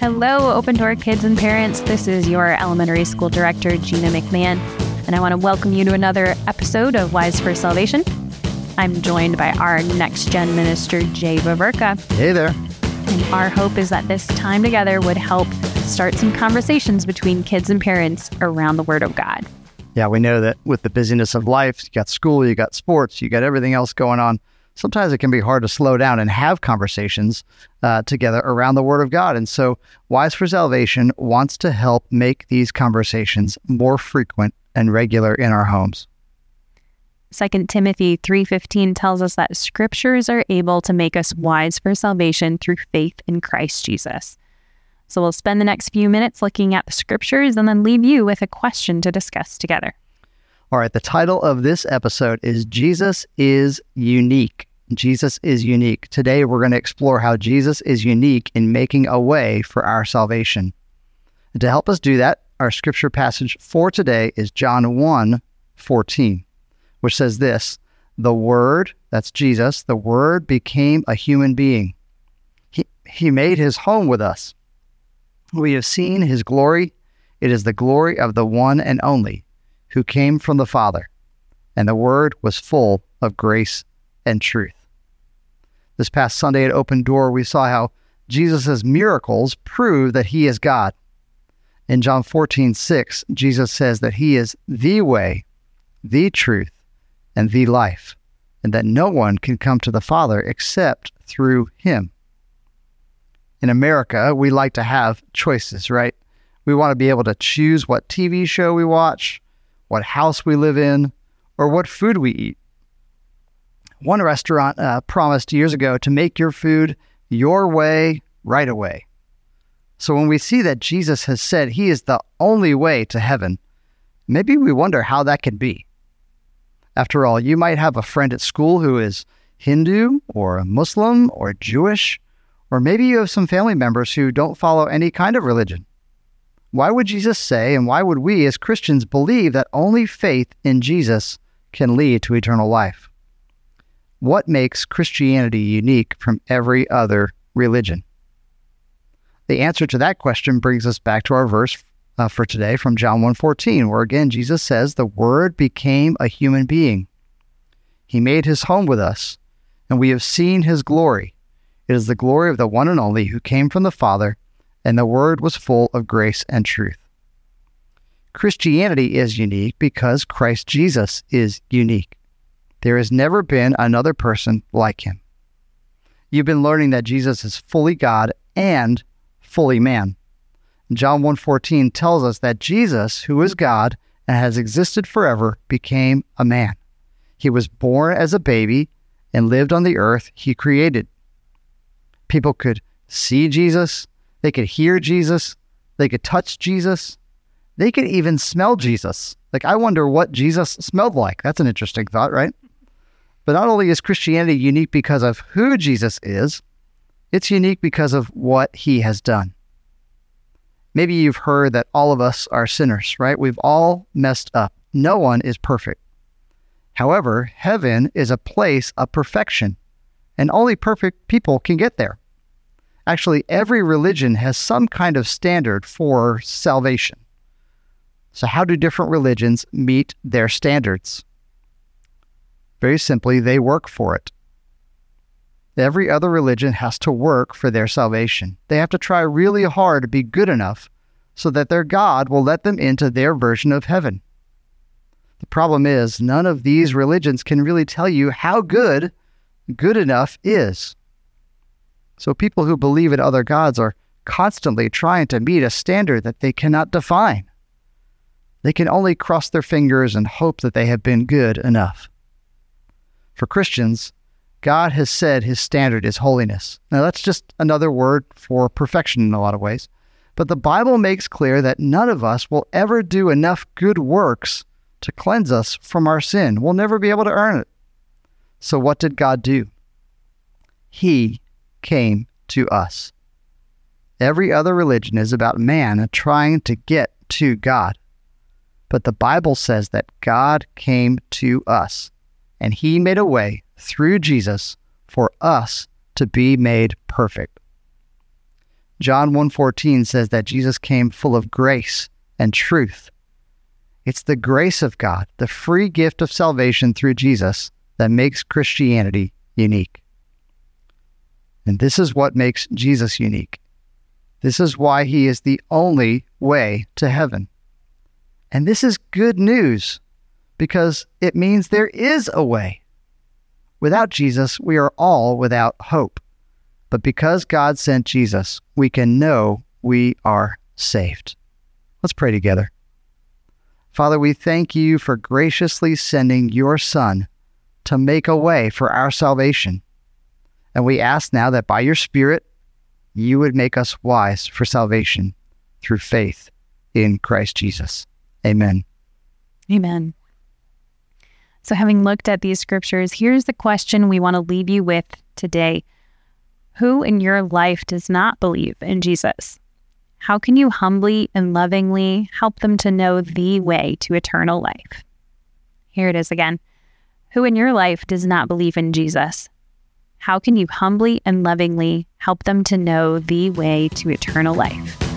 Hello, Open Door kids and parents. This is your elementary school director, Gina McMahon, and I want to welcome you to another episode of Wise for Salvation. I'm joined by our next gen minister, Jay Baverka. Hey there. And our hope is that this time together would help start some conversations between kids and parents around the Word of God. Yeah, we know that with the busyness of life, you got school, you got sports, you got everything else going on sometimes it can be hard to slow down and have conversations uh, together around the Word of God. And so, Wise for Salvation wants to help make these conversations more frequent and regular in our homes. 2 Timothy 3:15 tells us that scriptures are able to make us wise for salvation through faith in Christ Jesus. So we'll spend the next few minutes looking at the scriptures and then leave you with a question to discuss together. All right, the title of this episode is Jesus is Unique. Jesus is unique. Today, we're going to explore how Jesus is unique in making a way for our salvation. And to help us do that, our scripture passage for today is John 1 14, which says this The Word, that's Jesus, the Word became a human being. He, he made his home with us. We have seen his glory. It is the glory of the one and only who came from the Father, and the Word was full of grace and truth. This past Sunday at Open Door, we saw how Jesus' miracles prove that he is God. In John 14, 6, Jesus says that he is the way, the truth, and the life, and that no one can come to the Father except through him. In America, we like to have choices, right? We want to be able to choose what TV show we watch, what house we live in, or what food we eat. One restaurant uh, promised years ago to make your food your way right away. So when we see that Jesus has said he is the only way to heaven, maybe we wonder how that can be. After all, you might have a friend at school who is Hindu or a Muslim or Jewish, or maybe you have some family members who don't follow any kind of religion. Why would Jesus say, and why would we as Christians believe that only faith in Jesus can lead to eternal life? What makes Christianity unique from every other religion? The answer to that question brings us back to our verse uh, for today from John 1:14, where again Jesus says, "The Word became a human being. He made his home with us, and we have seen his glory. It is the glory of the one and only who came from the Father, and the Word was full of grace and truth." Christianity is unique because Christ Jesus is unique. There has never been another person like him. You've been learning that Jesus is fully God and fully man. John 1:14 tells us that Jesus, who is God and has existed forever, became a man. He was born as a baby and lived on the earth he created. People could see Jesus, they could hear Jesus, they could touch Jesus, they could even smell Jesus. Like I wonder what Jesus smelled like. That's an interesting thought, right? But not only is Christianity unique because of who Jesus is, it's unique because of what he has done. Maybe you've heard that all of us are sinners, right? We've all messed up. No one is perfect. However, heaven is a place of perfection, and only perfect people can get there. Actually, every religion has some kind of standard for salvation. So, how do different religions meet their standards? Very simply, they work for it. Every other religion has to work for their salvation. They have to try really hard to be good enough so that their God will let them into their version of heaven. The problem is, none of these religions can really tell you how good good enough is. So people who believe in other gods are constantly trying to meet a standard that they cannot define. They can only cross their fingers and hope that they have been good enough. For Christians, God has said his standard is holiness. Now, that's just another word for perfection in a lot of ways. But the Bible makes clear that none of us will ever do enough good works to cleanse us from our sin. We'll never be able to earn it. So, what did God do? He came to us. Every other religion is about man trying to get to God. But the Bible says that God came to us and he made a way through Jesus for us to be made perfect. John 1:14 says that Jesus came full of grace and truth. It's the grace of God, the free gift of salvation through Jesus that makes Christianity unique. And this is what makes Jesus unique. This is why he is the only way to heaven. And this is good news because it means there is a way. Without Jesus, we are all without hope. But because God sent Jesus, we can know we are saved. Let's pray together. Father, we thank you for graciously sending your Son to make a way for our salvation. And we ask now that by your Spirit, you would make us wise for salvation through faith in Christ Jesus. Amen. Amen. So, having looked at these scriptures, here's the question we want to leave you with today Who in your life does not believe in Jesus? How can you humbly and lovingly help them to know the way to eternal life? Here it is again. Who in your life does not believe in Jesus? How can you humbly and lovingly help them to know the way to eternal life?